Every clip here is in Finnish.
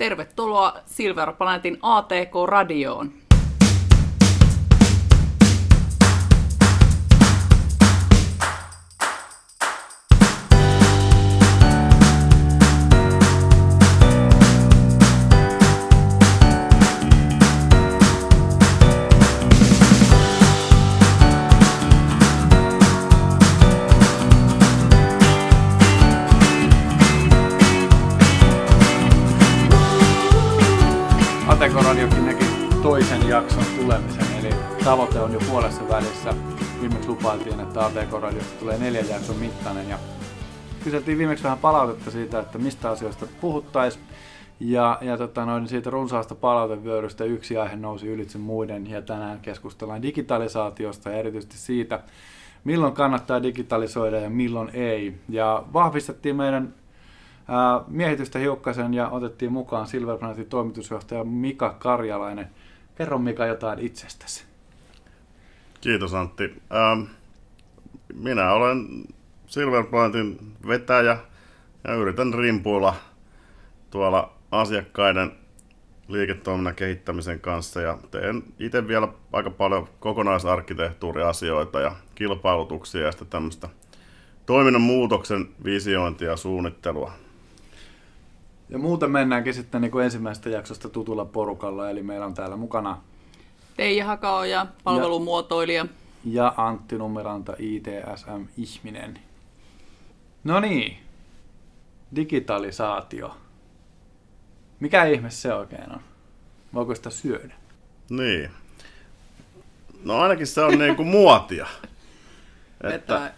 Tervetuloa Silver Planetin ATK-radioon. Tavoite on jo puolessa välissä. Viimeksi lupailtiin, että ATK-radiosta tulee neljän jakson mittainen ja kyseltiin viimeksi vähän palautetta siitä, että mistä asioista puhuttaisiin. Ja, ja tota noin, siitä runsaasta palautevyörystä yksi aihe nousi ylitse muiden ja tänään keskustellaan digitalisaatiosta ja erityisesti siitä, milloin kannattaa digitalisoida ja milloin ei. Ja vahvistettiin meidän ää, miehitystä hiukkasen ja otettiin mukaan Silver Planetin toimitusjohtaja Mika Karjalainen. Kerro Mika jotain itsestäsi. Kiitos Antti. Ähm, minä olen Silver Planetin vetäjä ja yritän rimpuilla tuolla asiakkaiden liiketoiminnan kehittämisen kanssa ja teen itse vielä aika paljon kokonaisarkkitehtuuriasioita ja kilpailutuksia ja sitten tämmöistä toiminnan muutoksen visiointia ja suunnittelua. Ja muuten mennäänkin sitten niin kuin ensimmäisestä jaksosta tutulla porukalla, eli meillä on täällä mukana Teija Hakaoja, palvelumuotoilija. ja Antti Numeranta, ITSM-ihminen. No niin, digitalisaatio. Mikä ihme se oikein on? Voiko sitä syödä? Niin. No ainakin se on niin kuin muotia. Vetää,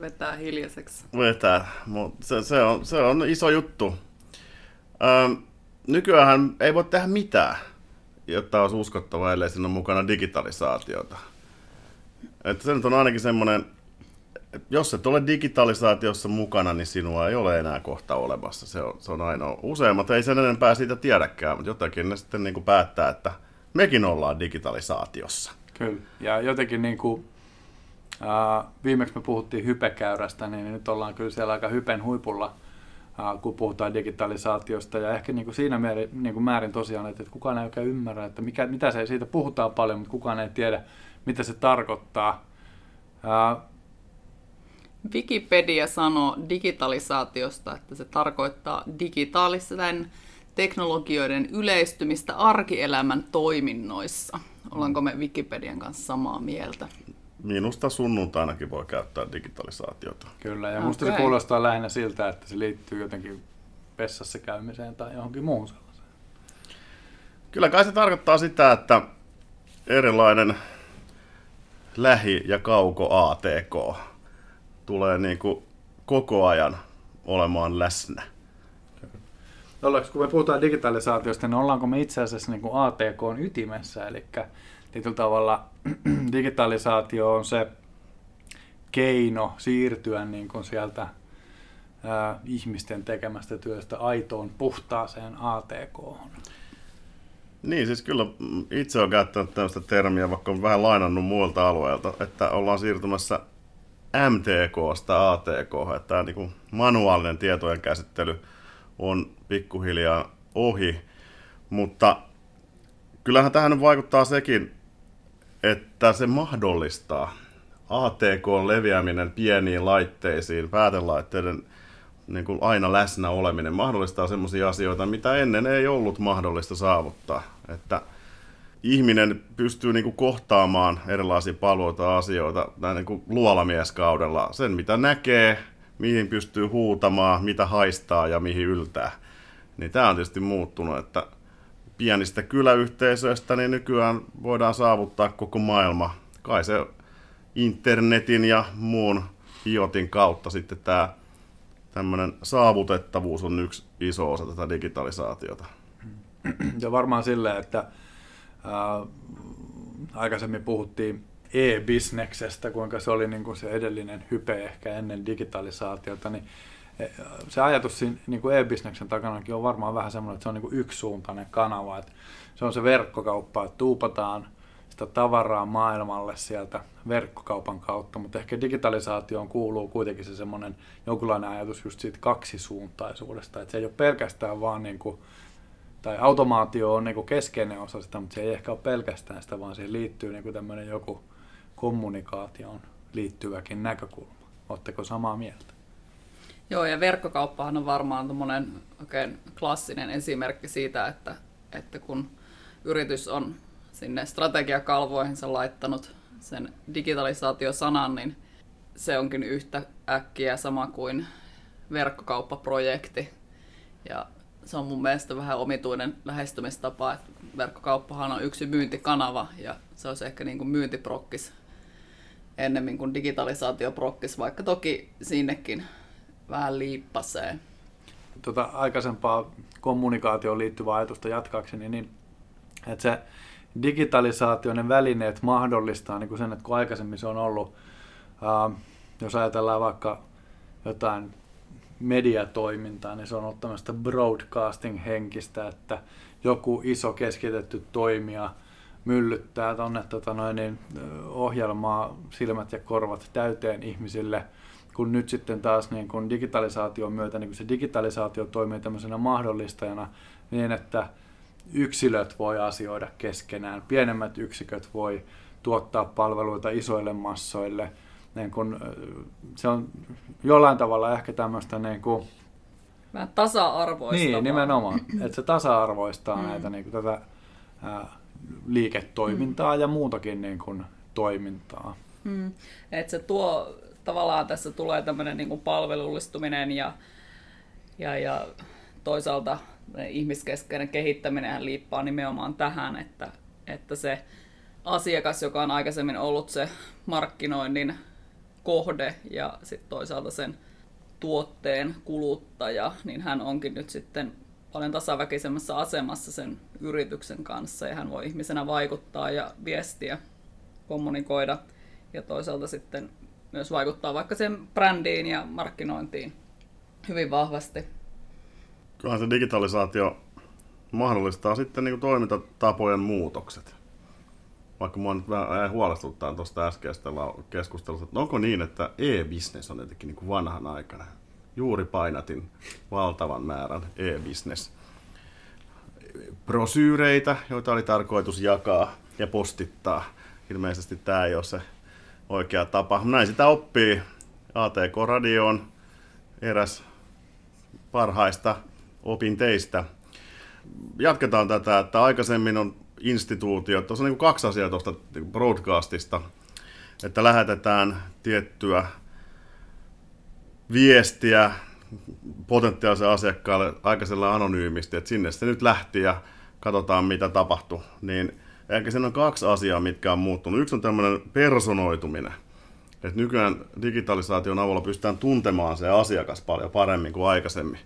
vetää hiljaiseksi. vetää, mutta se, se, on, se on iso juttu. Öm, nykyään ei voi tehdä mitään, jotta olisi uskottava, ellei siinä ole mukana digitalisaatiota. Että se nyt on ainakin semmoinen, että jos et ole digitalisaatiossa mukana, niin sinua ei ole enää kohta olemassa. Se on, se on ainoa. Useimmat ei sen enempää siitä tiedäkään, mutta jotakin ne sitten niin kuin päättää, että mekin ollaan digitalisaatiossa. Kyllä. Ja jotenkin niin kuin, ää, viimeksi me puhuttiin hypekäyrästä, niin nyt ollaan kyllä siellä aika hypen huipulla, kun puhutaan digitalisaatiosta. Ja ehkä niin kuin siinä määrin, niin kuin määrin tosiaan, että, kukaan ei oikein ymmärrä, että mikä, mitä se, siitä puhutaan paljon, mutta kukaan ei tiedä, mitä se tarkoittaa. Ää, Wikipedia sanoo digitalisaatiosta, että se tarkoittaa digitaalisten teknologioiden yleistymistä arkielämän toiminnoissa. Ollaanko me Wikipedian kanssa samaa mieltä? Minusta sunnuntainakin voi käyttää digitalisaatiota. kyllä, ja musta Okei. se kuulostaa lähinnä siltä, että se liittyy jotenkin vessassa käymiseen tai johonkin muuhun sellaiseen. Kyllä kai se tarkoittaa sitä, että erilainen lähi- ja kauko ATK tulee niin kuin koko ajan olemaan läsnä. Ollaanko, kun me puhutaan digitalisaatiosta, niin ollaanko me itse asiassa niin kuin ATK on ytimessä, eli tietyllä tavalla digitalisaatio on se keino siirtyä niin kuin sieltä ää, ihmisten tekemästä työstä aitoon puhtaaseen ATK. Niin, siis kyllä itse olen käyttänyt tämmöistä termiä, vaikka olen vähän lainannut muilta alueilta, että ollaan siirtymässä MTKsta ATK, että tämä niin kuin manuaalinen tietojen käsittely on pikkuhiljaa ohi, mutta kyllähän tähän vaikuttaa sekin, että se mahdollistaa ATK-leviäminen pieniin laitteisiin, päätelaitteiden niin kuin aina läsnä oleminen mahdollistaa sellaisia asioita, mitä ennen ei ollut mahdollista saavuttaa. Että ihminen pystyy niin kuin kohtaamaan erilaisia palveluita asioita näin niin kuin luolamieskaudella. Sen, mitä näkee, mihin pystyy huutamaan, mitä haistaa ja mihin yltää. Niin tämä on tietysti muuttunut, että pienistä kyläyhteisöistä niin nykyään voidaan saavuttaa koko maailma. Kai se internetin ja muun IoTin kautta sitten tämä tämmöinen saavutettavuus on yksi iso osa tätä digitalisaatiota. Ja varmaan silleen, että ää, aikaisemmin puhuttiin e-bisneksestä, kuinka se oli niin kuin se edellinen hype ehkä ennen digitalisaatiota, niin se ajatus siinä niin kuin e-bisneksen takanakin on varmaan vähän semmoinen, että se on niin kuin yksisuuntainen kanava, että se on se verkkokauppa, että tuupataan sitä tavaraa maailmalle sieltä verkkokaupan kautta, mutta ehkä digitalisaatioon kuuluu kuitenkin se semmoinen jonkunlainen ajatus just siitä kaksisuuntaisuudesta, että se ei ole pelkästään vaan niin kuin tai automaatio on niin keskeinen osa sitä, mutta se ei ehkä ole pelkästään sitä, vaan siihen liittyy niin tämmöinen joku kommunikaatioon liittyväkin näkökulma. Oletteko samaa mieltä? Joo, ja verkkokauppahan on varmaan oikein klassinen esimerkki siitä, että, että kun yritys on sinne strategiakalvoihinsa laittanut sen digitalisaatiosanan, niin se onkin yhtä äkkiä sama kuin verkkokauppaprojekti. Ja se on mun mielestä vähän omituinen lähestymistapa, että verkkokauppahan on yksi myyntikanava ja se olisi ehkä niin kuin myyntiprokkis ennemmin kuin digitalisaatioprokkis, vaikka toki sinnekin vähän liippasee. Tota aikaisempaa kommunikaatioon liittyvää ajatusta jatkaakseni, niin että se digitalisaation välineet mahdollistaa niin kuin sen, että kun aikaisemmin se on ollut, ää, jos ajatellaan vaikka jotain mediatoimintaa, niin se on ollut tämmöistä broadcasting-henkistä, että joku iso keskitetty toimija myllyttää tuonne tota noin, niin, ohjelmaa silmät ja korvat täyteen ihmisille, kun nyt sitten taas niin kun digitalisaation myötä niin kun se digitalisaatio toimii tämmöisenä mahdollistajana niin, että yksilöt voi asioida keskenään, pienemmät yksiköt voi tuottaa palveluita isoille massoille. Niin kun, se on jollain tavalla ehkä tämmöistä niin kun, Vähän tasa-arvoista. Niin, nimenomaan. Että se tasa-arvoistaa mm. näitä niin kuin, tätä ää, liiketoimintaa mm. ja muutakin niin kuin, toimintaa. Mm. Että se tuo, tavallaan tässä tulee tämmöinen niin kuin palvelullistuminen ja, ja, ja toisaalta ihmiskeskeinen kehittäminen liippaa nimenomaan tähän, että, että se asiakas, joka on aikaisemmin ollut se markkinoinnin kohde ja sitten toisaalta sen tuotteen kuluttaja, niin hän onkin nyt sitten paljon tasaväkisemmässä asemassa sen yrityksen kanssa ja hän voi ihmisenä vaikuttaa ja viestiä, kommunikoida ja toisaalta sitten myös vaikuttaa vaikka sen brändiin ja markkinointiin hyvin vahvasti. Kyllähän se digitalisaatio mahdollistaa sitten niin toimintatapojen muutokset. Vaikka mua nyt vähän huolestuttaa tuosta äskeistä keskustelusta, että onko niin, että e-business on jotenkin niin vanhan aikana. Juuri painatin valtavan määrän e-business brosyyreitä, joita oli tarkoitus jakaa ja postittaa. Ilmeisesti tämä ei ole se oikea tapa. Näin sitä oppii ATK-radioon eräs parhaista opinteista. Jatketaan tätä, että aikaisemmin on instituutiot, tuossa on niin kaksi asiaa tuosta broadcastista, että lähetetään tiettyä viestiä potentiaalisen asiakkaalle aikaisella anonyymisti, että sinne se nyt lähti ja katsotaan mitä tapahtui. Niin ehkä siinä on kaksi asiaa, mitkä on muuttunut. Yksi on tämmöinen personoituminen. että nykyään digitalisaation avulla pystytään tuntemaan se asiakas paljon paremmin kuin aikaisemmin.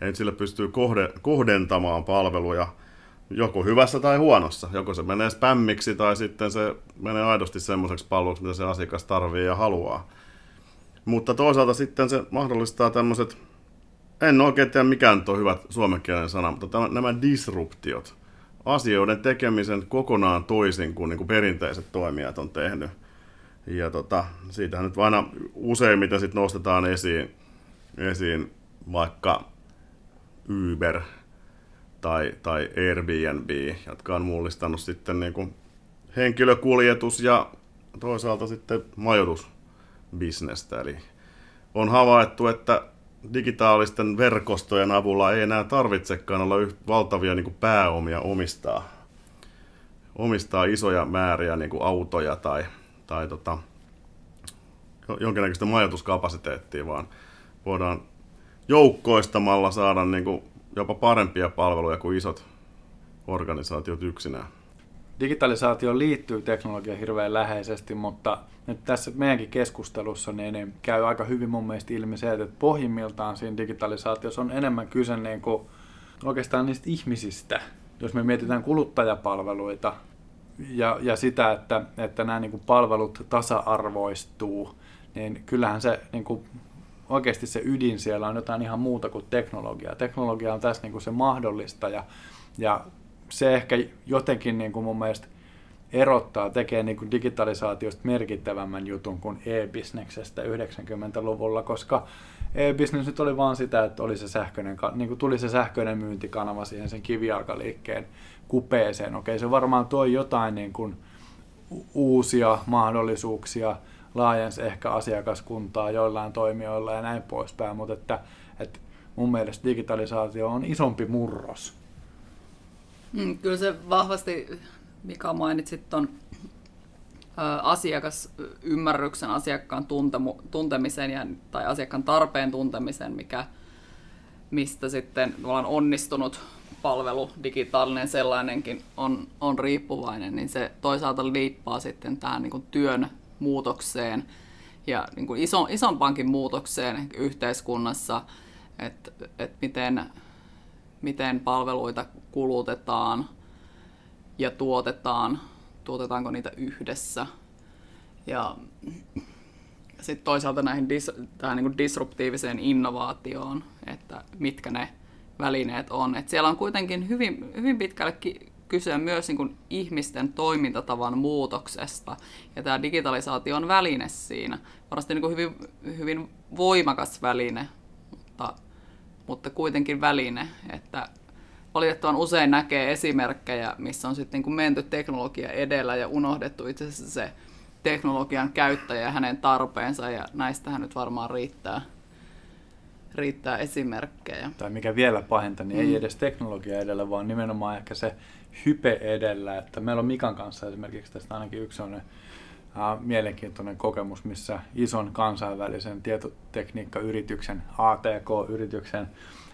Ja nyt sillä pystyy kohde, kohdentamaan palveluja joko hyvässä tai huonossa. Joko se menee spämmiksi tai sitten se menee aidosti semmoiseksi palveluksi, mitä se asiakas tarvii ja haluaa. Mutta toisaalta sitten se mahdollistaa tämmöiset, en oikein tiedä mikä nyt on hyvä suomenkielinen sana, mutta nämä disruptiot. Asioiden tekemisen kokonaan toisin kuin, niin kuin perinteiset toimijat on tehnyt. Ja tota, siitähän nyt aina useimmiten sit nostetaan esiin, esiin vaikka Uber tai, tai Airbnb, jotka on mullistanut sitten niin kuin henkilökuljetus ja toisaalta sitten majoitusbisnestä. Eli on havaittu, että digitaalisten verkostojen avulla ei enää tarvitsekaan olla yht valtavia niin kuin pääomia omistaa, omistaa isoja määriä niin kuin autoja tai, tai tota, jonkinnäköistä majoituskapasiteettia, vaan voidaan joukkoistamalla saada niin kuin jopa parempia palveluja kuin isot organisaatiot yksinään. Digitalisaatio liittyy teknologiaan hirveän läheisesti, mutta nyt tässä meidänkin keskustelussa niin, niin käy aika hyvin mun mielestä ilmi se, että pohjimmiltaan siinä digitalisaatiossa on enemmän kyse niin kuin oikeastaan niistä ihmisistä. Jos me mietitään kuluttajapalveluita ja, ja sitä, että, että nämä niin kuin palvelut tasa-arvoistuu, niin kyllähän se niin kuin oikeasti se ydin siellä on jotain ihan muuta kuin teknologia. Teknologia on tässä niin kuin se mahdollistaja ja se ehkä jotenkin niin kuin mun mielestä erottaa, tekee niin kuin digitalisaatiosta merkittävämmän jutun kuin e-bisneksestä 90-luvulla, koska e-business nyt oli vaan sitä, että oli se sähköinen, niin kuin tuli se sähköinen myyntikanava siihen sen kivijalkaliikkeen kupeeseen. Okei, se varmaan toi jotain niin kuin uusia mahdollisuuksia, laajensi ehkä asiakaskuntaa joillain toimijoilla ja näin poispäin, mutta että, että mun mielestä digitalisaatio on isompi murros. Mm, kyllä se vahvasti, Mika mainitsit tuon asiakasymmärryksen, asiakkaan tuntemu, tuntemisen ja, tai asiakkaan tarpeen tuntemisen, mikä, mistä sitten ollaan onnistunut. Palvelu, digitaalinen sellainenkin on, on riippuvainen, niin se toisaalta liippaa sitten tähän niin työn muutokseen ja niin kuin iso, isompaankin muutokseen yhteiskunnassa, että et miten, miten palveluita kulutetaan ja tuotetaan, tuotetaanko niitä yhdessä. Ja sitten toisaalta näihin dis, tähän niin kuin disruptiiviseen innovaatioon, että mitkä ne välineet on. Et siellä on kuitenkin hyvin, hyvin pitkälle kyse myös niin kuin ihmisten toimintatavan muutoksesta, ja tämä digitalisaatio on väline siinä. Varmasti niin kuin hyvin, hyvin voimakas väline, mutta, mutta kuitenkin väline, että valitettavan usein näkee esimerkkejä, missä on sitten niin kuin menty teknologia edellä ja unohdettu itse asiassa se teknologian käyttäjä ja hänen tarpeensa, ja näistähän nyt varmaan riittää riittää esimerkkejä. Tai mikä vielä pahinta, niin mm. ei edes teknologia edellä, vaan nimenomaan ehkä se hype edellä. Että meillä on Mikan kanssa esimerkiksi tästä ainakin yksi on Uh, mielenkiintoinen kokemus, missä ison kansainvälisen tietotekniikkayrityksen, ATK-yrityksen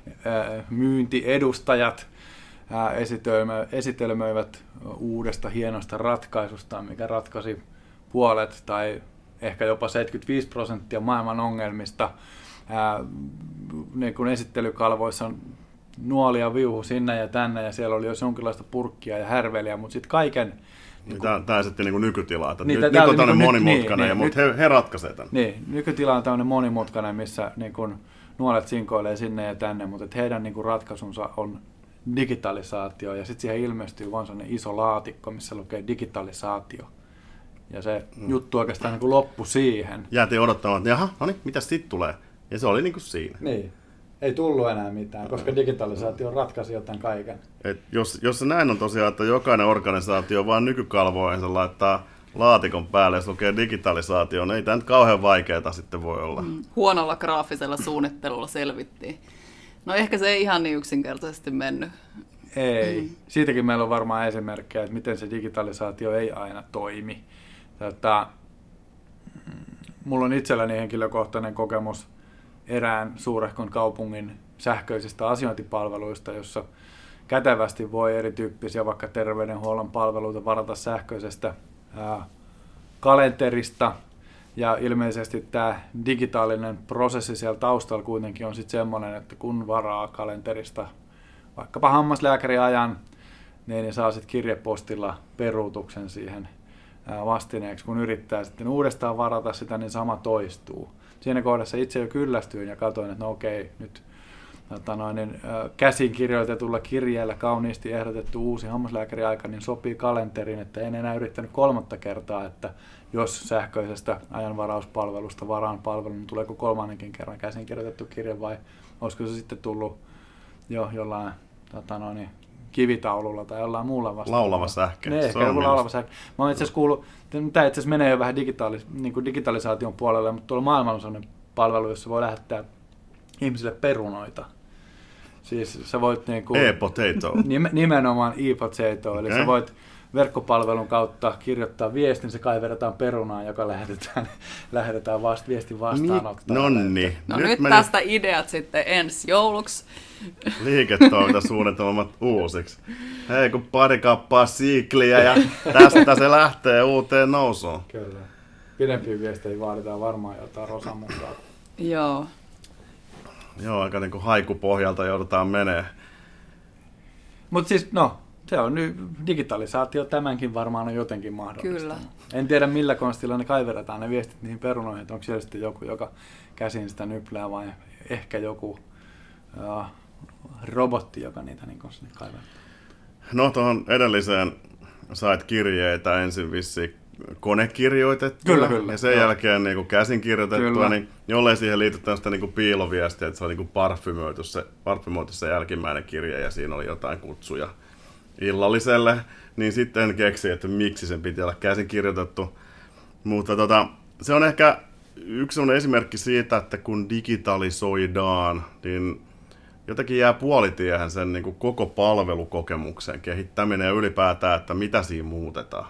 uh, myyntiedustajat uh, esitelmöivät uudesta hienosta ratkaisusta, mikä ratkaisi puolet tai ehkä jopa 75 prosenttia maailman ongelmista. Niin kun esittelykalvoissa on nuolia viuhu sinne ja tänne ja siellä oli jo jonkinlaista purkkia ja härveliä, mutta sitten kaiken... Niin tämä, tämä sitten niin nykytila, että niin, nyt, nyt on tämmöinen niin, monimutkainen, niin, ja, mutta he, he ratkaisee tämän. Niin, nykytila on tämmöinen monimutkainen, missä niin kun nuolet sinkoilee sinne ja tänne, mutta että heidän niin kun ratkaisunsa on digitalisaatio, ja sitten siihen ilmestyy vain sellainen iso laatikko, missä lukee digitalisaatio. Ja se mm. juttu oikeastaan niin loppu siihen. Jäätiin odottamaan, että jaha, no niin, mitä sitten tulee? Ja se oli niin kuin siinä. Niin. Ei tullut enää mitään, koska digitalisaatio ratkaisi jotain kaiken. Et jos, jos se näin on tosiaan, että jokainen organisaatio vaan nykykalvoihinsa laittaa laatikon päälle, jos lukee digitalisaatio, niin ei tämä nyt kauhean vaikeaa sitten voi olla. Mm, huonolla graafisella suunnittelulla selvittiin. No ehkä se ei ihan niin yksinkertaisesti mennyt. Ei. Mm. Siitäkin meillä on varmaan esimerkkejä, että miten se digitalisaatio ei aina toimi. Tätä, mm, mulla on itselläni henkilökohtainen kokemus erään suurehkon kaupungin sähköisistä asiointipalveluista, jossa kätevästi voi erityyppisiä vaikka terveydenhuollon palveluita varata sähköisestä kalenterista. Ja ilmeisesti tämä digitaalinen prosessi siellä taustalla kuitenkin on sitten semmoinen, että kun varaa kalenterista vaikkapa hammaslääkäriajan, niin saa sitten kirjepostilla peruutuksen siihen vastineeksi. Kun yrittää sitten uudestaan varata sitä, niin sama toistuu siinä kohdassa itse jo kyllästyin ja katsoin, että no okei, nyt tota noin, niin, käsin kirjoitetulla kirjeellä kauniisti ehdotettu uusi hammaslääkäriaika, niin sopii kalenteriin, että en enää yrittänyt kolmatta kertaa, että jos sähköisestä ajanvarauspalvelusta varaan palvelun, niin tuleeko kolmannenkin kerran käsin kirjoitettu kirje vai olisiko se sitten tullut jo jollain tota noin, kivitaululla tai jollain muulla vastaavalla. Laulava sähkö. Ne, ehkä joku laulava sähkö. Mä oon itse asiassa kuullut, tämä itse asiassa menee jo vähän digitaalis, niin kuin digitalisaation puolelle, mutta tuolla maailmalla on sellainen palvelu, jossa voi lähettää ihmisille perunoita. Siis sä voit niin kuin, E-potato. Nimenomaan e-potato, eli okay. sä voit verkkopalvelun kautta kirjoittaa viestin, se kaiveretaan perunaan, joka lähetetään, lähetetään vast, viestin vastaanottajalle. No niin. No nyt, nyt meni... tästä ideat sitten ensi jouluksi. Liiketoimintasuunnitelmat uusiksi. Hei, kun pari kappaa siikliä ja tästä se lähtee uuteen nousuun. Kyllä. Pidempiä viestejä vaaditaan varmaan jotain Rosan mukaan. Joo. Joo, aika niin kuin haikupohjalta joudutaan menee. Mutta siis, no, se on nyt, digitalisaatio tämänkin varmaan on jotenkin mahdollista. Kyllä. En tiedä millä konstilla ne kaiverataan ne viestit niihin perunoihin, että onko siellä sitten joku, joka käsin sitä nyplää vai ehkä joku uh, robotti, joka niitä niin kaiveraa. No tuohon edelliseen sait kirjeitä ensin vissi konekirjoitettua Kyllä, kyllä, ja sen joo. jälkeen niin kuin käsin kirjoitettua, Kyllä. niin jollei siihen liity tämmöistä niin kuin piiloviestiä, että se on niin kuin parfymöity, se, parfymöity se jälkimmäinen kirje ja siinä oli jotain kutsuja illalliselle, niin sitten keksi, että miksi sen piti olla käsin kirjoitettu. Mutta tota, se on ehkä yksi sellainen esimerkki siitä, että kun digitalisoidaan, niin jotenkin jää puolitiehen sen niin kuin koko palvelukokemuksen kehittäminen ja ylipäätään, että mitä siinä muutetaan.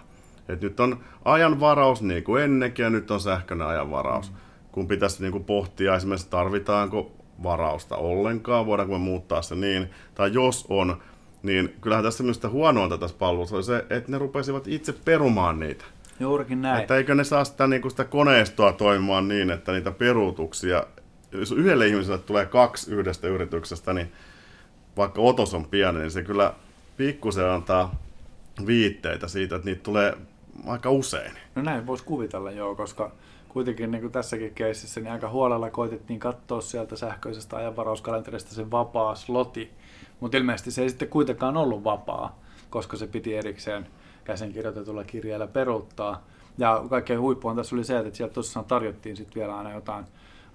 Et nyt on ajanvaraus niin kuin ennenkin ja nyt on sähköinen ajanvaraus. Kun pitäisi niin kuin pohtia esimerkiksi tarvitaanko varausta ollenkaan, voidaanko me muuttaa se niin, tai jos on, niin kyllähän tässä minusta huonointa tässä palvelussa oli se, että ne rupesivat itse perumaan niitä. Juurikin näin. Että eikö ne saa sitä, niin kuin sitä koneistoa toimimaan niin, että niitä peruutuksia, jos yhdelle ihmiselle tulee kaksi yhdestä yrityksestä, niin vaikka otos on pieni, niin se kyllä pikkusen antaa viitteitä siitä, että niitä tulee aika usein. No näin voisi kuvitella joo, koska kuitenkin niin kuin tässäkin keississä niin aika huolella koitettiin katsoa sieltä sähköisestä ajanvarauskalenterista se vapaa sloti, mutta ilmeisesti se ei sitten kuitenkaan ollut vapaa, koska se piti erikseen käsinkirjoitetulla kirjeellä peruuttaa. Ja kaikkein huippuun tässä oli se, että sieltä tosiaan tarjottiin sitten vielä aina jotain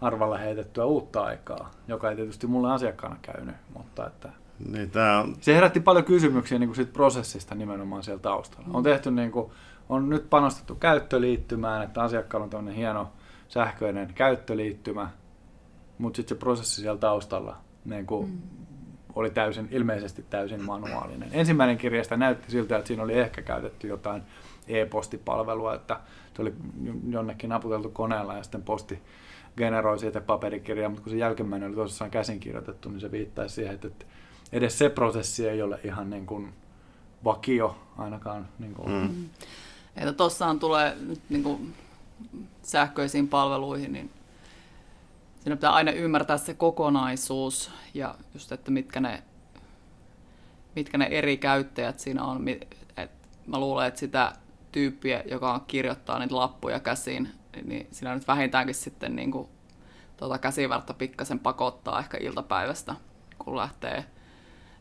arvalla heitettyä uutta aikaa, joka ei tietysti mulle asiakkaana käynyt, mutta että Niin tää on, se herätti paljon kysymyksiä niin kuin siitä prosessista nimenomaan siellä taustalla. On tehty niin kuin, on nyt panostettu käyttöliittymään, että asiakkaalla on tämmöinen hieno sähköinen käyttöliittymä, mutta sitten se prosessi siellä taustalla niin kuin, mm. Oli täysin, ilmeisesti täysin manuaalinen. Ensimmäinen kirjasta näytti siltä, että siinä oli ehkä käytetty jotain e-postipalvelua, että se oli jonnekin naputeltu koneella ja sitten posti generoi siitä paperikirjaa, mutta kun se jälkimmäinen oli tosissaan käsinkirjoitettu, niin se viittaisi siihen, että edes se prosessi ei ole ihan niin kuin vakio ainakaan. Niin kuin. mm, Että tossahan tulee niin kuin sähköisiin palveluihin, niin siinä pitää aina ymmärtää se kokonaisuus ja just, että mitkä ne, mitkä ne eri käyttäjät siinä on. Et mä luulen, että sitä tyyppiä, joka kirjoittaa niitä lappuja käsiin, niin siinä nyt vähintäänkin sitten niin kuin, tuota käsivartta pikkasen pakottaa ehkä iltapäivästä, kun lähtee,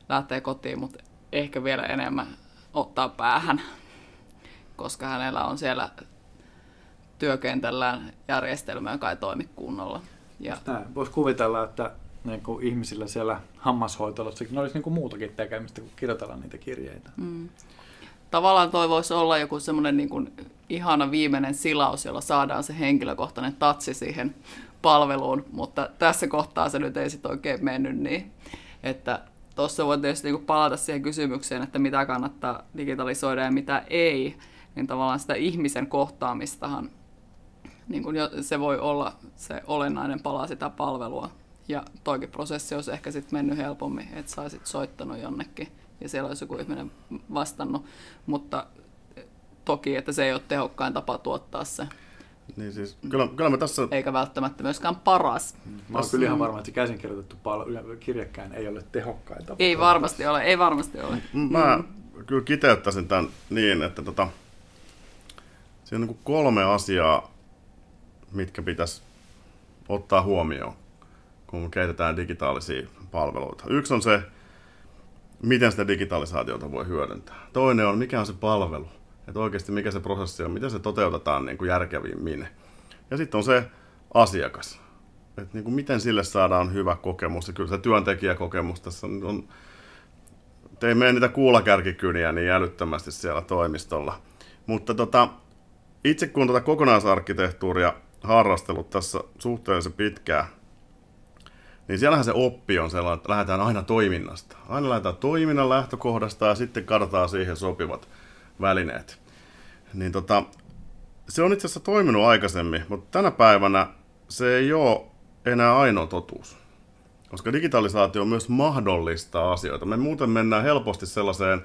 lähtee kotiin, mutta ehkä vielä enemmän ottaa päähän koska hänellä on siellä työkentällään järjestelmä, joka ei toimi kunnolla. Ja. Voisi kuvitella, että niin kuin ihmisillä siellä hammashoitolossakin olisi niin kuin muutakin tekemistä kuin kirjoitella niitä kirjeitä. mm, tavallaan toi voisi olla joku semmoinen niin kuin ihana viimeinen silaus, jolla saadaan se henkilökohtainen tatsi siihen palveluun, mutta tässä kohtaa se nyt ei sitten oikein mennyt niin, että tuossa voi tietysti niin palata siihen kysymykseen, että mitä kannattaa digitalisoida ja mitä ei, niin tavallaan sitä ihmisen kohtaamistahan niin kuin jo, se voi olla se olennainen pala sitä palvelua. Ja toikin prosessi olisi ehkä sitten mennyt helpommin, että saisit soittanut jonnekin ja siellä olisi joku ihminen vastannut, mutta toki, että se ei ole tehokkain tapa tuottaa se, niin siis, kyllä, kyllä me tässä eikä välttämättä myöskään paras. Mä oon kyllä ihan varma, että se käsinkirjoitettu pal- kirjekään ei ole tehokkain tapa. Ei varmasti ole, ei varmasti ole. Mä kyllä kiteyttäisin tämän niin, että tota, siinä on niin kolme asiaa, mitkä pitäisi ottaa huomioon, kun kehitetään digitaalisia palveluita. Yksi on se, miten sitä digitalisaatiota voi hyödyntää. Toinen on, mikä on se palvelu. Että oikeasti mikä se prosessi on, miten se toteutetaan niin kuin järkevimmin. Ja sitten on se asiakas. Että niin kuin miten sille saadaan hyvä kokemus. Ja kyllä se työntekijäkokemus tässä on, on ei mene niitä kuulakärkikyniä niin älyttömästi siellä toimistolla. Mutta tota, itse kun tätä kokonaisarkkitehtuuria harrastellut tässä suhteellisen pitkään, niin siellähän se oppi on sellainen, että lähdetään aina toiminnasta. Aina lähdetään toiminnan lähtökohdasta ja sitten kartaa siihen sopivat välineet. Niin tota, se on itse asiassa toiminut aikaisemmin, mutta tänä päivänä se ei ole enää ainoa totuus. Koska digitalisaatio myös mahdollistaa asioita. Me muuten mennään helposti sellaiseen,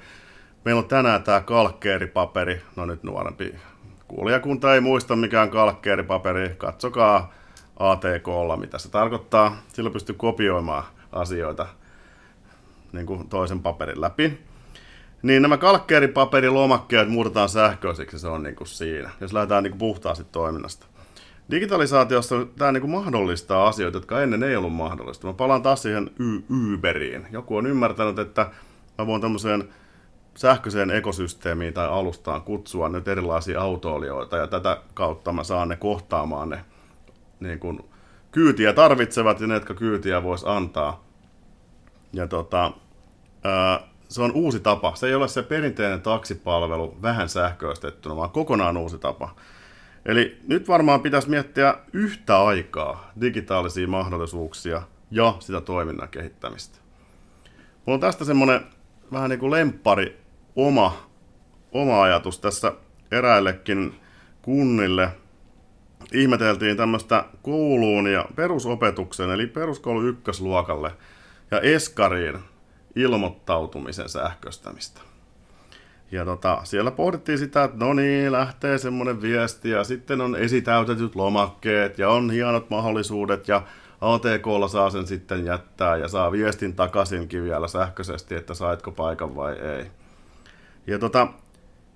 meillä on tänään tämä kalkkeeripaperi, no nyt nuorempi kuulijakunta ei muista mikään kalkkeeripaperi, katsokaa ATKlla, mitä se tarkoittaa. Sillä pystyy kopioimaan asioita niin kuin toisen paperin läpi. Niin nämä kalkkeeripaperilomakkeet muutetaan sähköisiksi, se on niin kuin siinä, jos lähdetään niin kuin puhtaasti toiminnasta. Digitalisaatiossa tämä niin kuin mahdollistaa asioita, jotka ennen ei ollut mahdollista. Mä palaan taas siihen y- Uberiin. Joku on ymmärtänyt, että mä voin tämmöiseen sähköiseen ekosysteemiin tai alustaan kutsua nyt erilaisia autoilijoita ja tätä kautta mä saan ne kohtaamaan ne niin kuin, kyytiä tarvitsevat ja ne, jotka kyytiä voisi antaa. Ja tota, ää, se on uusi tapa. Se ei ole se perinteinen taksipalvelu vähän sähköistettynä, vaan kokonaan uusi tapa. Eli nyt varmaan pitäisi miettiä yhtä aikaa digitaalisia mahdollisuuksia ja sitä toiminnan kehittämistä. Mulla on tästä semmoinen vähän niin kuin lemppari oma, oma ajatus tässä eräillekin kunnille. Ihmeteltiin tämmöistä kouluun ja perusopetuksen, eli peruskoulu ykkösluokalle ja Eskariin ilmoittautumisen sähköistämistä. Ja tota, siellä pohdittiin sitä, että no niin, lähtee semmoinen viesti ja sitten on esitäytetyt lomakkeet ja on hienot mahdollisuudet ja ATKlla saa sen sitten jättää ja saa viestin takaisinkin vielä sähköisesti, että saitko paikan vai ei. Ja tota,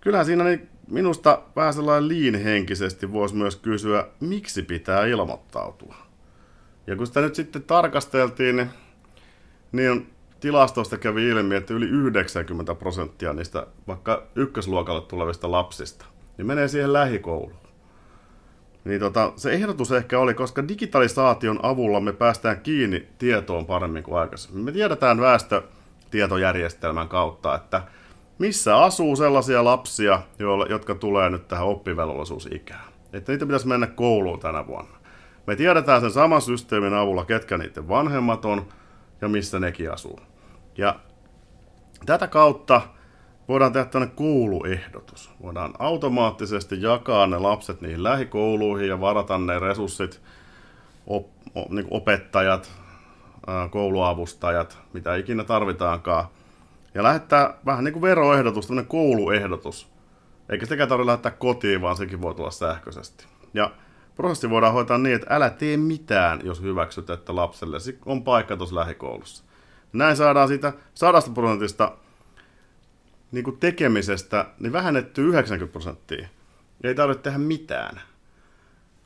kyllähän siinä niin minusta vähän sellainen liinhenkisesti voisi myös kysyä, miksi pitää ilmoittautua. Ja kun sitä nyt sitten tarkasteltiin, niin, niin tilastoista kävi ilmi, että yli 90 prosenttia niistä vaikka ykkösluokalle tulevista lapsista, niin menee siihen lähikouluun. Niin tota, se ehdotus ehkä oli, koska digitalisaation avulla me päästään kiinni tietoon paremmin kuin aikaisemmin. Me tiedetään väestötietojärjestelmän kautta, että missä asuu sellaisia lapsia, jotka tulee nyt tähän oppivelvollisuusikään. Että niitä pitäisi mennä kouluun tänä vuonna. Me tiedetään sen saman systeemin avulla, ketkä niiden vanhemmat on ja missä nekin asuu. Ja tätä kautta voidaan tehdä tämmöinen kouluehdotus. Voidaan automaattisesti jakaa ne lapset niihin lähikouluihin ja varata ne resurssit, op, op, niin opettajat, kouluavustajat, mitä ikinä tarvitaankaan. Ja lähettää vähän niin kuin veroehdotus, tämmöinen kouluehdotus. Eikä sitäkään tarvitse lähettää kotiin, vaan sekin voi tulla sähköisesti. Ja prosessi voidaan hoitaa niin, että älä tee mitään, jos hyväksyt, että lapselle on paikka tuossa lähikoulussa. Näin saadaan siitä 100 prosentista niin kuin tekemisestä niin vähennetty 90 prosenttia. Ei tarvitse tehdä mitään.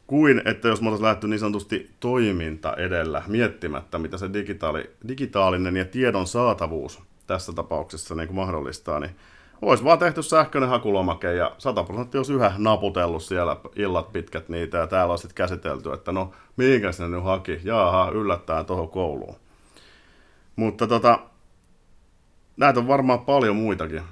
Kuin että jos me oltaisiin lähdetty niin sanotusti toiminta edellä, miettimättä, mitä se digitaali, digitaalinen ja tiedon saatavuus tässä tapauksessa niin kuin mahdollistaa, niin olisi vaan tehty sähköinen hakulomake ja 100 prosenttia olisi yhä naputellut siellä illat pitkät niitä ja täällä olisi käsitelty, että no mihinkä sinne nyt haki, jaaha, yllättäen tuohon kouluun. Mutta tota, näitä on varmaan paljon muitakin.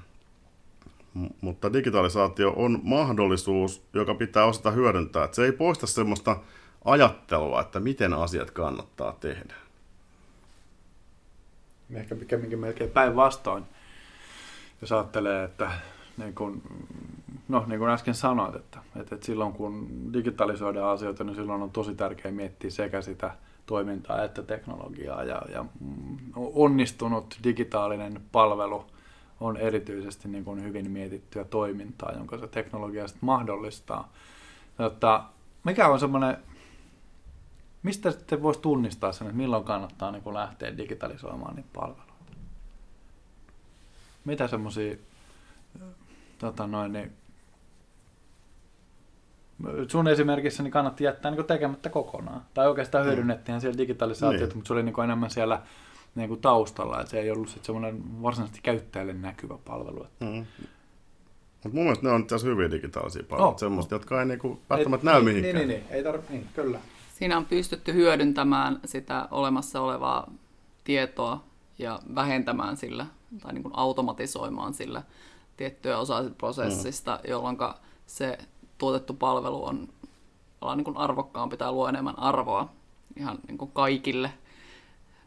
M- mutta digitalisaatio on mahdollisuus, joka pitää osata hyödyntää. Et se ei poista semmoista ajattelua, että miten asiat kannattaa tehdä. Ehkä pikemminkin melkein päinvastoin. Jos ajattelee, että niin kuin, no, niin kuin äsken sanoit, että, että, että silloin kun digitalisoidaan asioita, niin silloin on tosi tärkeää miettiä sekä sitä toimintaa että teknologiaa ja, ja onnistunut digitaalinen palvelu on erityisesti niin kuin hyvin mietittyä toimintaa, jonka se teknologia sitten mahdollistaa. Jotta, mikä on semmoinen, mistä sitten voisi tunnistaa sen, että milloin kannattaa niin lähteä digitalisoimaan niitä palveluita? Mitä semmoisia tota noin, niin sun esimerkissä niin kannatti jättää niin tekemättä kokonaan. Tai oikeastaan mm. hyödynnettiin siellä digitalisaatiota, niin. mutta se oli niin enemmän siellä niin kuin taustalla, että se ei ollut sit semmoinen varsinaisesti käyttäjälle näkyvä palvelu. Mm. Mutta mun mielestä ne on tässä hyviä digitaalisia palveluita, oh. semmoista, jotka ei niinku välttämättä näy niin, mihinkään. Niin, niin, niin, ei tarvitse, niin, kyllä. Siinä on pystytty hyödyntämään sitä olemassa olevaa tietoa ja vähentämään sillä, tai niin kuin automatisoimaan sillä tiettyä osaa prosessista, mm. jolloin se tuotettu palvelu on niin kuin arvokkaampi tai luo enemmän arvoa ihan niin kuin kaikille,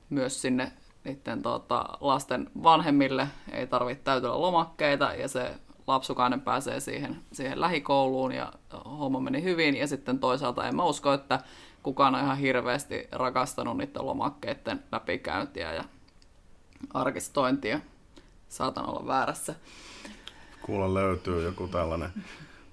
myös sinne niiden tuota, lasten vanhemmille. Ei tarvitse täytellä lomakkeita ja se lapsukainen pääsee siihen, siihen lähikouluun ja homma meni hyvin. Ja sitten toisaalta en mä usko, että kukaan on ihan hirveästi rakastanut niiden lomakkeiden läpikäyntiä ja arkistointia. Saatan olla väärässä. Kuulla löytyy joku tällainen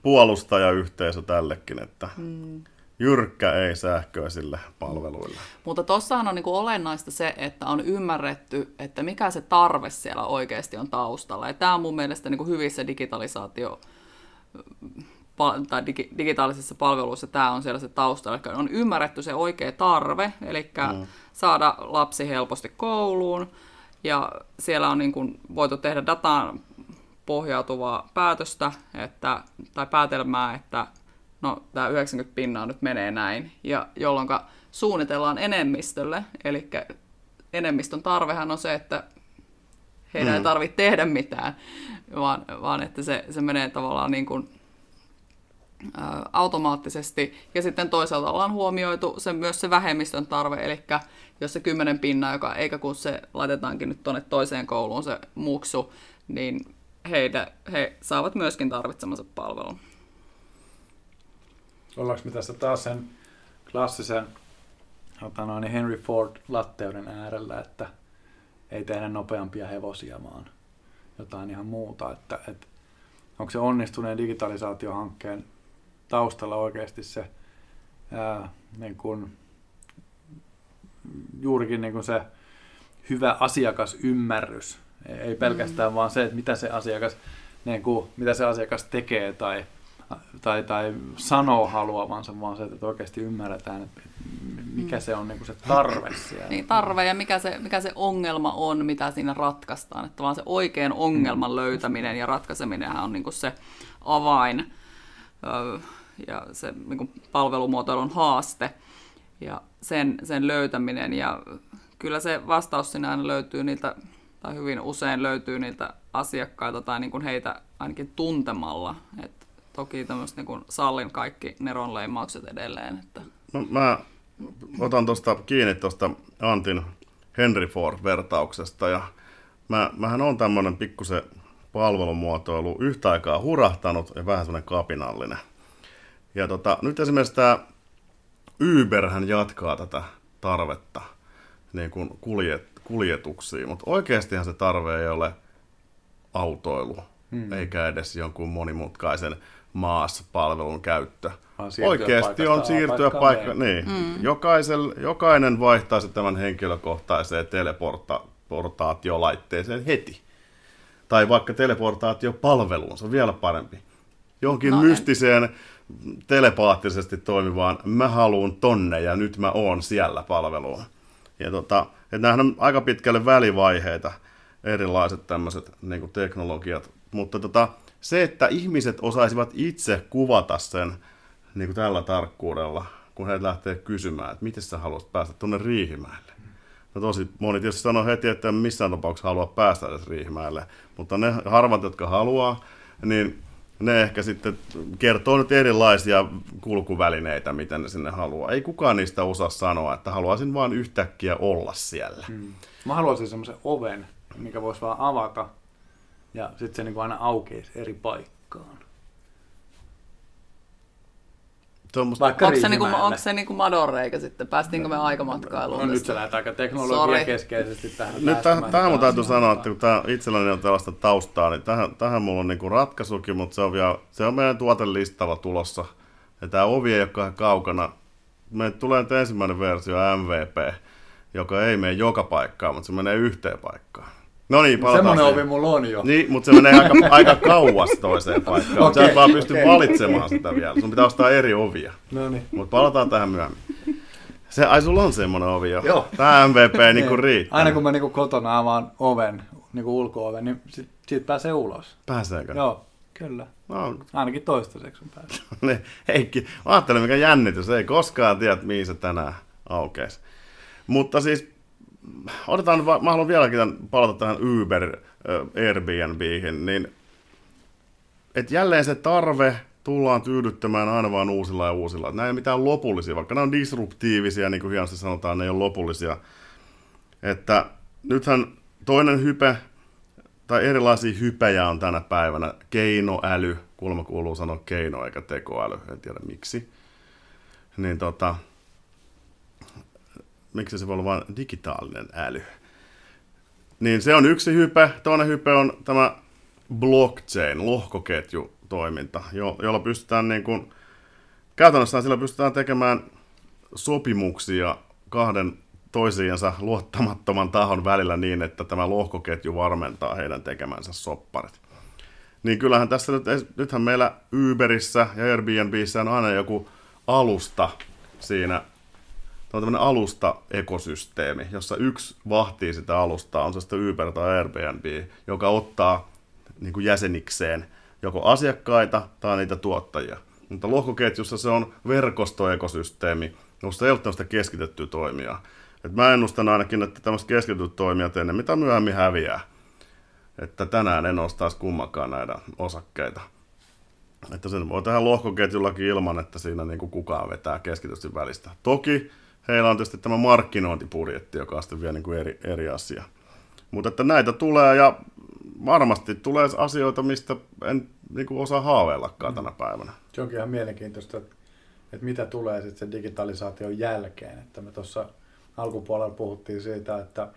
puolustajayhteisö tällekin, että mm. jyrkkä ei sähköisille palveluille. Mutta tuossahan on niinku olennaista se, että on ymmärretty, että mikä se tarve siellä oikeasti on taustalla. Ja tämä on mun mielestä niinku hyvissä digitalisaatio tai digi, digitaalisissa palveluissa tämä on siellä se taustalla. Eli on ymmärretty se oikea tarve, eli mm. saada lapsi helposti kouluun, ja siellä on niin kuin voitu tehdä datan pohjautuvaa päätöstä että, tai päätelmää, että no tämä 90 pinnaa nyt menee näin, ja jolloin suunnitellaan enemmistölle, eli enemmistön tarvehan on se, että heidän mm. ei tarvitse tehdä mitään, vaan, vaan että se, se menee tavallaan niin kuin, automaattisesti. Ja sitten toisaalta ollaan huomioitu se, myös se vähemmistön tarve, eli jos se kymmenen pinna, joka eikä kun se laitetaankin nyt tuonne toiseen kouluun se muksu, niin heitä, he saavat myöskin tarvitsemansa palvelun. Ollaanko me tässä taas sen klassisen tota noin, Henry Ford latteuden äärellä, että ei tehdä nopeampia hevosia, vaan jotain ihan muuta. Että, että onko se onnistuneen digitalisaatiohankkeen taustalla oikeasti se ää, niin kuin, juurikin niin kuin se hyvä asiakasymmärrys. Ei pelkästään mm. vaan se, että mitä se asiakas, niin kuin, mitä se asiakas tekee tai, tai, tai sanoo haluavansa, vaan se, että oikeasti ymmärretään, että mikä mm. se on niin se tarve siellä. Niin, tarve ja mikä se, mikä se ongelma on, mitä siinä ratkaistaan. Että vaan se oikean ongelman löytäminen ja ratkaiseminen on niin se avain ja se niin palvelumuotoilun haaste ja sen, sen löytäminen. Ja kyllä se vastaus sinä aina löytyy niiltä, tai hyvin usein löytyy niiltä asiakkailta tai niin kuin heitä ainakin tuntemalla. Et toki tämmöistä niin kuin sallin kaikki neronleimaukset edelleen. Että... No, mä otan tuosta kiinni tuosta Antin Henry Ford-vertauksesta ja mä, mähän on tämmöinen pikkusen palvelumuotoilu yhtä aikaa hurahtanut ja vähän semmoinen kapinallinen. Ja tota, nyt esimerkiksi tämä Uberhän jatkaa tätä tarvetta niin kuin kuljet, kuljetuksiin, mutta oikeastihan se tarve ei ole autoilu, hmm. eikä edes jonkun monimutkaisen maassa-palvelun käyttö. Oikeasti on siirtyä paikka. Niin. Mm. Jokaisel, jokainen vaihtaa tämän henkilökohtaiseen teleportaatiolaitteeseen heti. Tai vaikka teleportaatiopalveluun, se on vielä parempi. Johonkin no, mystiseen, en. Telepaattisesti toimivaan, mä haluun tonne ja nyt mä oon siellä palveluun. Ja tota, että on aika pitkälle välivaiheita, erilaiset tämmöiset niin teknologiat. Mutta tota, se, että ihmiset osaisivat itse kuvata sen niin kuin tällä tarkkuudella, kun he lähtee kysymään, että miten sä haluaisit päästä tuonne Riihimäelle. No tosi moni tietysti sanoo heti, että missään tapauksessa halua päästä edes Riihimäelle, mutta ne harvat, jotka haluaa, niin ne ehkä sitten kertoo nyt erilaisia kulkuvälineitä, miten ne sinne haluaa. Ei kukaan niistä osaa sanoa, että haluaisin vain yhtäkkiä olla siellä. Hmm. Mä haluaisin semmoisen oven, mikä voisi vaan avata ja sitten se niin aina aukeisi eri paikkaan. Tuommoista Vaikka onko se, niinku, onko se niinku madonreikä sitten? Päästiinkö me aikamatkailuun? No nyt se lähdetään aika teknologia keskeisesti tähän. Nyt tähän, tähän mun täytyy sanoa, että kun tämä itselläni on tällaista taustaa, niin tähän, tähän mulla on niinku ratkaisukin, mutta se on, vielä, se on meidän tuotelistalla tulossa. Ja tämä ovi ei ole kaukana. Me tulee nyt ensimmäinen versio MVP, joka ei mene joka paikkaan, mutta se menee yhteen paikkaan. No niin, palataan Semmoinen ovi mulla on jo. Niin, mutta se menee aika, aika kauas toiseen paikkaan. okay, Sä et vaan pysty okay. valitsemaan sitä vielä. Sun pitää ostaa eri ovia. No niin. Mutta palataan tähän myöhemmin. Se, ai sulla on semmoinen ovi jo. Joo. Tämä MVP niinku niin. riittää. Aina kun mä niinku kotona avaan oven, niinku ulko-oven, niin sit, siitä pääsee ulos. Pääseekö? Joo, kyllä. No. Ainakin toistaiseksi on päässyt. niin, Heikki, ajattelen mikä jännitys. Ei koskaan tiedä, mihin se tänään aukeisi. Mutta siis otetaan, mä haluan vieläkin palata tähän Uber Airbnbihin, niin että jälleen se tarve tullaan tyydyttämään aina vaan uusilla ja uusilla. Nämä ei mitään lopullisia, vaikka ne on disruptiivisia, niin kuin hienosti sanotaan, ne ei ole lopullisia. Että nythän toinen hype, tai erilaisia hypejä on tänä päivänä. Keinoäly, kuulemma kuuluu sanoa keino eikä tekoäly, en tiedä miksi. Niin tota, miksi se voi olla vain digitaalinen äly. Niin se on yksi hype. Toinen hype on tämä blockchain, lohkoketju toiminta, jo, jolla pystytään niin kuin, käytännössä sillä pystytään tekemään sopimuksia kahden toisiinsa luottamattoman tahon välillä niin, että tämä lohkoketju varmentaa heidän tekemänsä sopparit. Niin kyllähän tässä nyt, nythän meillä Uberissä ja Airbnbissä on aina joku alusta siinä Tämä on tämmöinen alusta-ekosysteemi, jossa yksi vahtii sitä alustaa, on se sitten Uber tai Airbnb, joka ottaa niin kuin jäsenikseen joko asiakkaita tai niitä tuottajia. Mutta lohkoketjussa se on verkostoekosysteemi, jossa ei ole tämmöistä keskitettyä toimijaa. Et mä ennustan ainakin, että tämmöiset keskityt toimijat ennen mitä myöhemmin häviää. Että tänään en ostaisi kummakaan näitä osakkeita. Että sen voi tehdä lohkoketjullakin ilman, että siinä niin kuin kukaan vetää keskitysti välistä. Toki heillä on tietysti tämä markkinointibudjetti, joka on sitten vielä niin kuin eri, eri asia. Mutta että näitä tulee ja varmasti tulee asioita, mistä en niin kuin osaa haaveillakaan tänä päivänä. Se onkin ihan mielenkiintoista, että, että mitä tulee sitten sen digitalisaation jälkeen. Että me tuossa alkupuolella puhuttiin siitä, että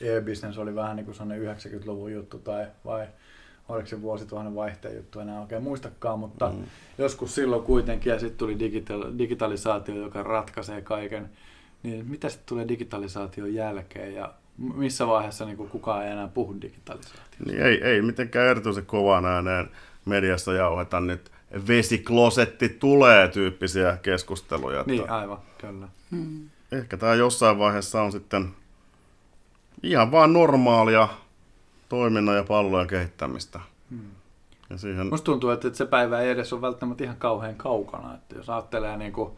e-business oli vähän niin kuin sellainen 90-luvun juttu tai vai oliko se vuosituhannen vaihteen juttu, enää oikein muistakaan, mutta mm. joskus silloin kuitenkin ja sitten tuli digital- digitalisaatio, joka ratkaisee kaiken. Niin mitä sitten tulee digitalisaation jälkeen ja missä vaiheessa niin kuin kukaan ei enää puhu digitalisaatiosta? Niin ei, ei mitenkään erityisen kovaan ääneen mediassa jauheta nyt vesiklosetti tulee tyyppisiä keskusteluja. Niin, että aivan, kyllä. Hmm. Ehkä tämä jossain vaiheessa on sitten ihan vaan normaalia toiminnan ja palvelujen kehittämistä. Hmm. Ja siihen... Musta tuntuu, että se päivä ei edes ole välttämättä ihan kauhean kaukana. Että jos ajattelee niin kuin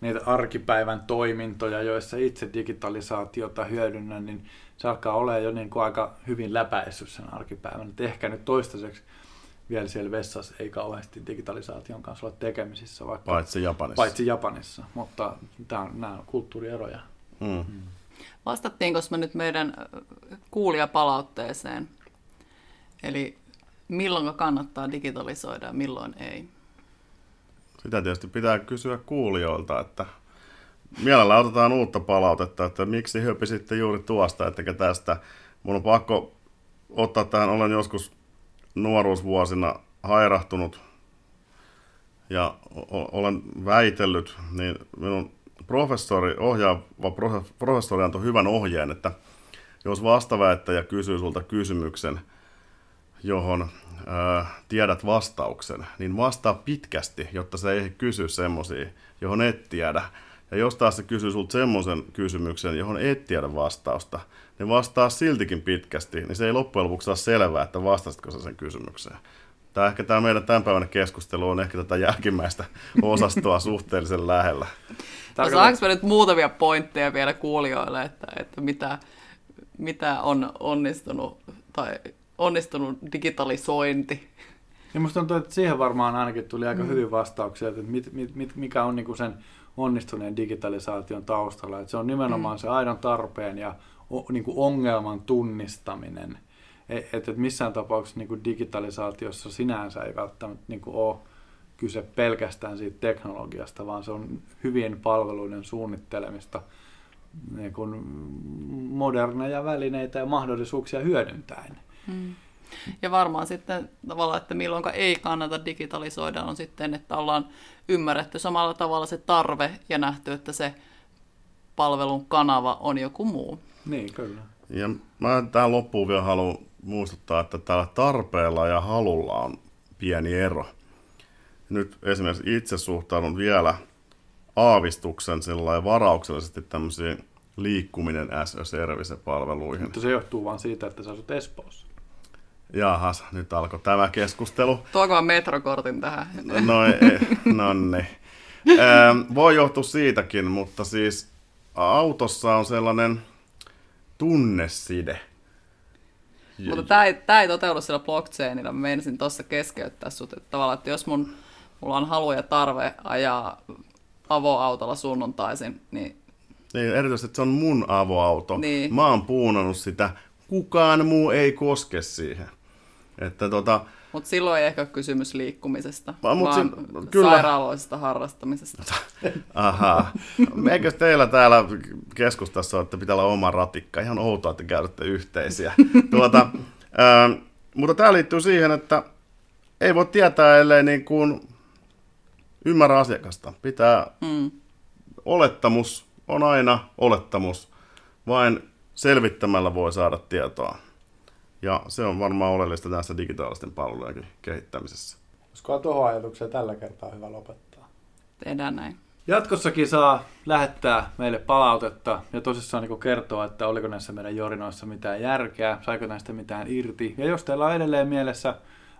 niitä arkipäivän toimintoja, joissa itse digitalisaatiota hyödynnän, niin se alkaa olla jo niin kuin aika hyvin läpäissyt sen arkipäivän. Et ehkä nyt toistaiseksi vielä siellä vessassa ei kauheasti digitalisaation kanssa olla tekemisissä. Vaikka, paitsi Japanissa. Paitsi Japanissa, mutta tämä on, nämä on kulttuurieroja. Mm. Mm. Vastattiinko me nyt meidän kuulijapalautteeseen? Eli milloin kannattaa digitalisoida ja milloin ei? Sitä tietysti pitää kysyä kuulijoilta, että mielellä otetaan uutta palautetta, että miksi höpisitte juuri tuosta, ettekä tästä. Mun on pakko ottaa tähän, olen joskus nuoruusvuosina hairahtunut ja olen väitellyt, niin minun professori, ohjaava professori antoi hyvän ohjeen, että jos vastaväittäjä kysyy sulta kysymyksen, johon ää, tiedät vastauksen, niin vastaa pitkästi, jotta se ei kysy semmoisia, johon et tiedä. Ja jos taas se kysyy sulta semmoisen kysymyksen, johon et tiedä vastausta, niin vastaa siltikin pitkästi, niin se ei loppujen lopuksi saa selvää, että vastasitko sä sen kysymykseen. Tämä ehkä tämä meidän tämänpäiväinen keskustelu on ehkä tätä jälkimmäistä osastoa suhteellisen lähellä. No saanko nyt muutamia pointteja vielä kuulijoille, että, että mitä, mitä on onnistunut tai onnistunut digitalisointi? Ja musta tuntuu, että siihen varmaan ainakin tuli aika mm. hyvin vastauksia, että mit, mit, mit, mikä on niinku sen onnistuneen digitalisaation taustalla. Että se on nimenomaan mm. se aidon tarpeen ja o, niinku ongelman tunnistaminen. Että et missään tapauksessa niinku digitalisaatiossa sinänsä ei välttämättä niinku ole kyse pelkästään siitä teknologiasta, vaan se on hyvien palveluiden suunnittelemista niin kuin moderneja välineitä ja mahdollisuuksia hyödyntäen. Hmm. Ja varmaan sitten tavallaan, että milloin ei kannata digitalisoida, on sitten, että ollaan ymmärretty samalla tavalla se tarve ja nähty, että se palvelun kanava on joku muu. Niin, kyllä. Ja mä tähän loppuun vielä haluan muistuttaa, että tällä tarpeella ja halulla on pieni ero. Nyt esimerkiksi itse suhtaudun vielä aavistuksen sillä varauksellisesti tämmöisiin liikkuminen as a service-palveluihin. Mutta se johtuu vain siitä, että sä asut Espoossa. Jahas, nyt alkoi tämä keskustelu. Tuoko metrokortin tähän? No, ei, no niin. voi johtua siitäkin, mutta siis autossa on sellainen tunneside. Mutta tämä ei, tämä ei toteudu sillä blockchainilla. Mä menisin tuossa keskeyttää sut, että tavallaan, että jos mun, mulla on halu ja tarve ajaa avoautolla sunnuntaisin, niin... Niin, erityisesti että se on mun avoauto. Niin. Mä oon puunannut sitä. Kukaan muu ei koske siihen. Että tota, mutta silloin ei ehkä ole kysymys liikkumisesta, mut vaan si- kyllä. sairaaloisesta harrastamisesta. Ahaa. Eikö teillä täällä keskustassa että pitää olla oma ratikka? Ihan outoa, että käytätte yhteisiä. tuota, ää, mutta tämä liittyy siihen, että ei voi tietää, ellei niin kuin ymmärrä asiakasta. Pitää, mm. olettamus on aina olettamus. Vain selvittämällä voi saada tietoa. Ja se on varmaan oleellista tässä digitaalisten palvelujen kehittämisessä. Olisiko tuohon ajatukseen tällä kertaa hyvä lopettaa? Tehdään näin. Jatkossakin saa lähettää meille palautetta ja tosissaan niin kertoa, että oliko näissä meidän jorinoissa mitään järkeä, saiko näistä mitään irti. Ja jos teillä on edelleen mielessä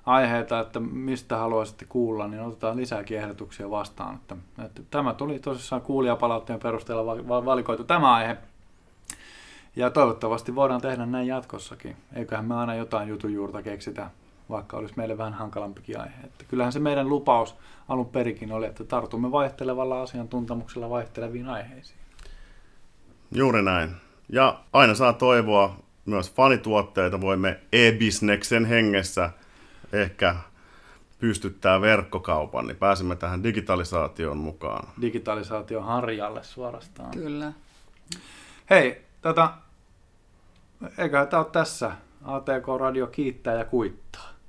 aiheita, että mistä haluaisitte kuulla, niin otetaan lisääkin ehdotuksia vastaan. Että, että tämä tuli tosissaan kuulijapalautteen perusteella valikoitu tämä aihe. Ja toivottavasti voidaan tehdä näin jatkossakin. Eiköhän me aina jotain jutujuurta keksitä, vaikka olisi meille vähän hankalampikin aihe. Että kyllähän se meidän lupaus alun perikin oli, että tartumme vaihtelevalla asiantuntemuksella vaihteleviin aiheisiin. Juuri näin. Ja aina saa toivoa myös fanituotteita. Voimme e-bisneksen hengessä ehkä pystyttää verkkokaupan, niin pääsemme tähän digitalisaation mukaan. Digitalisaation harjalle suorastaan. Kyllä. Hei, tota, eiköhän tämä ole tässä. ATK Radio kiittää ja kuittaa.